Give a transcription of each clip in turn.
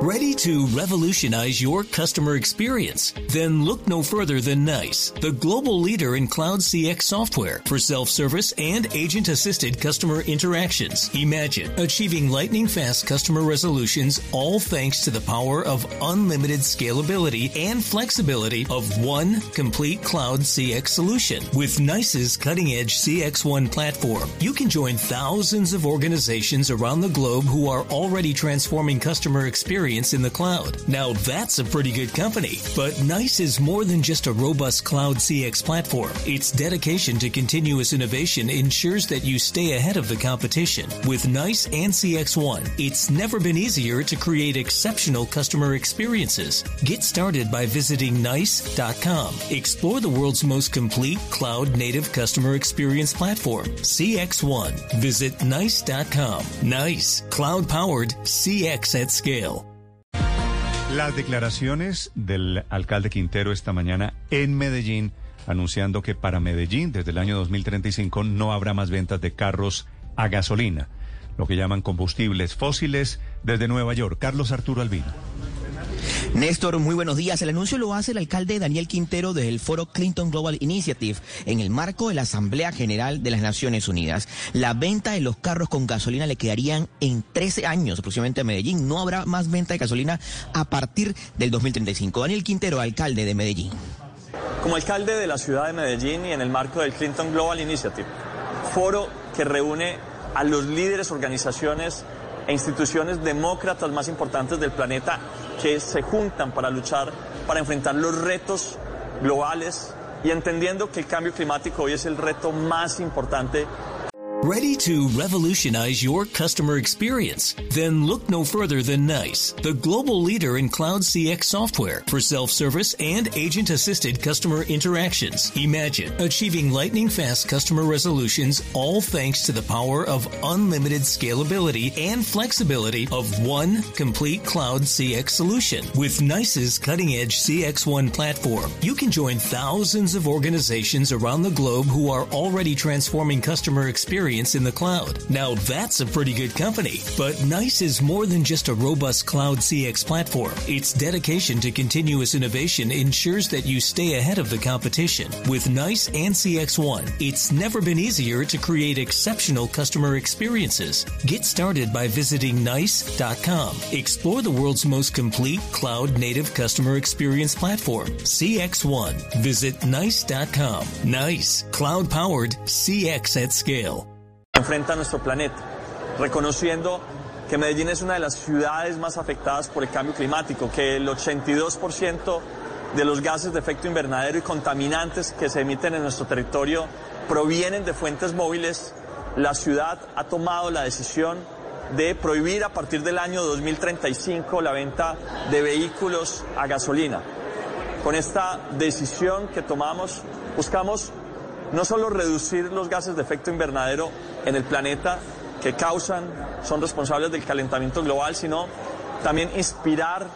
Ready to revolutionize your customer experience? Then look no further than NICE, the global leader in cloud CX software for self-service and agent-assisted customer interactions. Imagine achieving lightning fast customer resolutions all thanks to the power of unlimited scalability and flexibility of one complete cloud CX solution. With NICE's cutting-edge CX1 platform, you can join thousands of organizations around the globe who are already transforming customer experience experience in the cloud. Now that's a pretty good company. But NICE is more than just a robust cloud CX platform. Its dedication to continuous innovation ensures that you stay ahead of the competition. With NICE and CX1, it's never been easier to create exceptional customer experiences. Get started by visiting NICE.com. Explore the world's most complete cloud native customer experience platform, CX1. Visit NICE.com. NICE, cloud powered CX at scale. Las declaraciones del alcalde Quintero esta mañana en Medellín, anunciando que para Medellín desde el año 2035 no habrá más ventas de carros a gasolina, lo que llaman combustibles fósiles desde Nueva York. Carlos Arturo Albino. Néstor, muy buenos días. El anuncio lo hace el alcalde Daniel Quintero desde el foro Clinton Global Initiative en el marco de la Asamblea General de las Naciones Unidas. La venta de los carros con gasolina le quedarían en 13 años aproximadamente a Medellín. No habrá más venta de gasolina a partir del 2035. Daniel Quintero, alcalde de Medellín. Como alcalde de la ciudad de Medellín y en el marco del Clinton Global Initiative, foro que reúne a los líderes, organizaciones e instituciones demócratas más importantes del planeta que se juntan para luchar, para enfrentar los retos globales y entendiendo que el cambio climático hoy es el reto más importante Ready to revolutionize your customer experience? Then look no further than NICE, the global leader in cloud CX software for self-service and agent-assisted customer interactions. Imagine achieving lightning fast customer resolutions all thanks to the power of unlimited scalability and flexibility of one complete cloud CX solution. With NICE's cutting-edge CX1 platform, you can join thousands of organizations around the globe who are already transforming customer experience experience in the cloud. Now that's a pretty good company. But NICE is more than just a robust cloud CX platform. Its dedication to continuous innovation ensures that you stay ahead of the competition. With NICE and CX1, it's never been easier to create exceptional customer experiences. Get started by visiting NICE.com. Explore the world's most complete cloud native customer experience platform, CX1. Visit NICE.com. NICE, cloud powered CX at scale. Enfrenta a nuestro planeta, reconociendo que Medellín es una de las ciudades más afectadas por el cambio climático, que el 82% de los gases de efecto invernadero y contaminantes que se emiten en nuestro territorio provienen de fuentes móviles, la ciudad ha tomado la decisión de prohibir a partir del año 2035 la venta de vehículos a gasolina. Con esta decisión que tomamos, buscamos no solo reducir los gases de efecto invernadero en el planeta que causan, son responsables del calentamiento global, sino también inspirar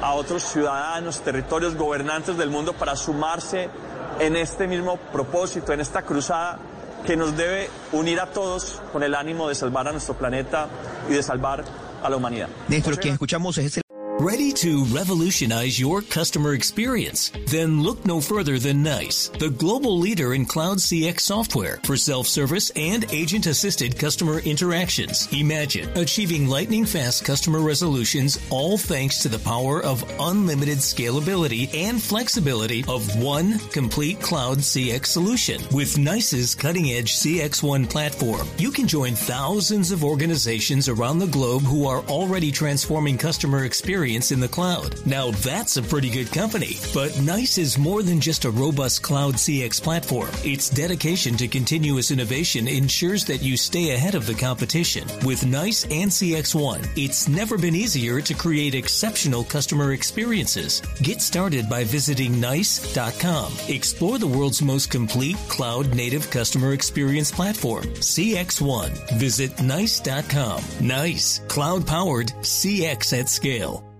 a otros ciudadanos, territorios, gobernantes del mundo para sumarse en este mismo propósito, en esta cruzada que nos debe unir a todos con el ánimo de salvar a nuestro planeta y de salvar a la humanidad. Escuchamos es el Ready to revolutionize your customer experience? Then look no further than NICE, the global leader in cloud CX software for self-service and agent-assisted customer interactions. Imagine achieving lightning fast customer resolutions all thanks to the power of unlimited scalability and flexibility of one complete cloud CX solution. With NICE's cutting-edge CX1 platform, you can join thousands of organizations around the globe who are already transforming customer experience in the cloud. Now that's a pretty good company. But NICE is more than just a robust cloud CX platform. Its dedication to continuous innovation ensures that you stay ahead of the competition. With NICE and CX1, it's never been easier to create exceptional customer experiences. Get started by visiting NICE.com. Explore the world's most complete cloud native customer experience platform, CX1. Visit NICE.com. NICE, cloud powered CX at scale.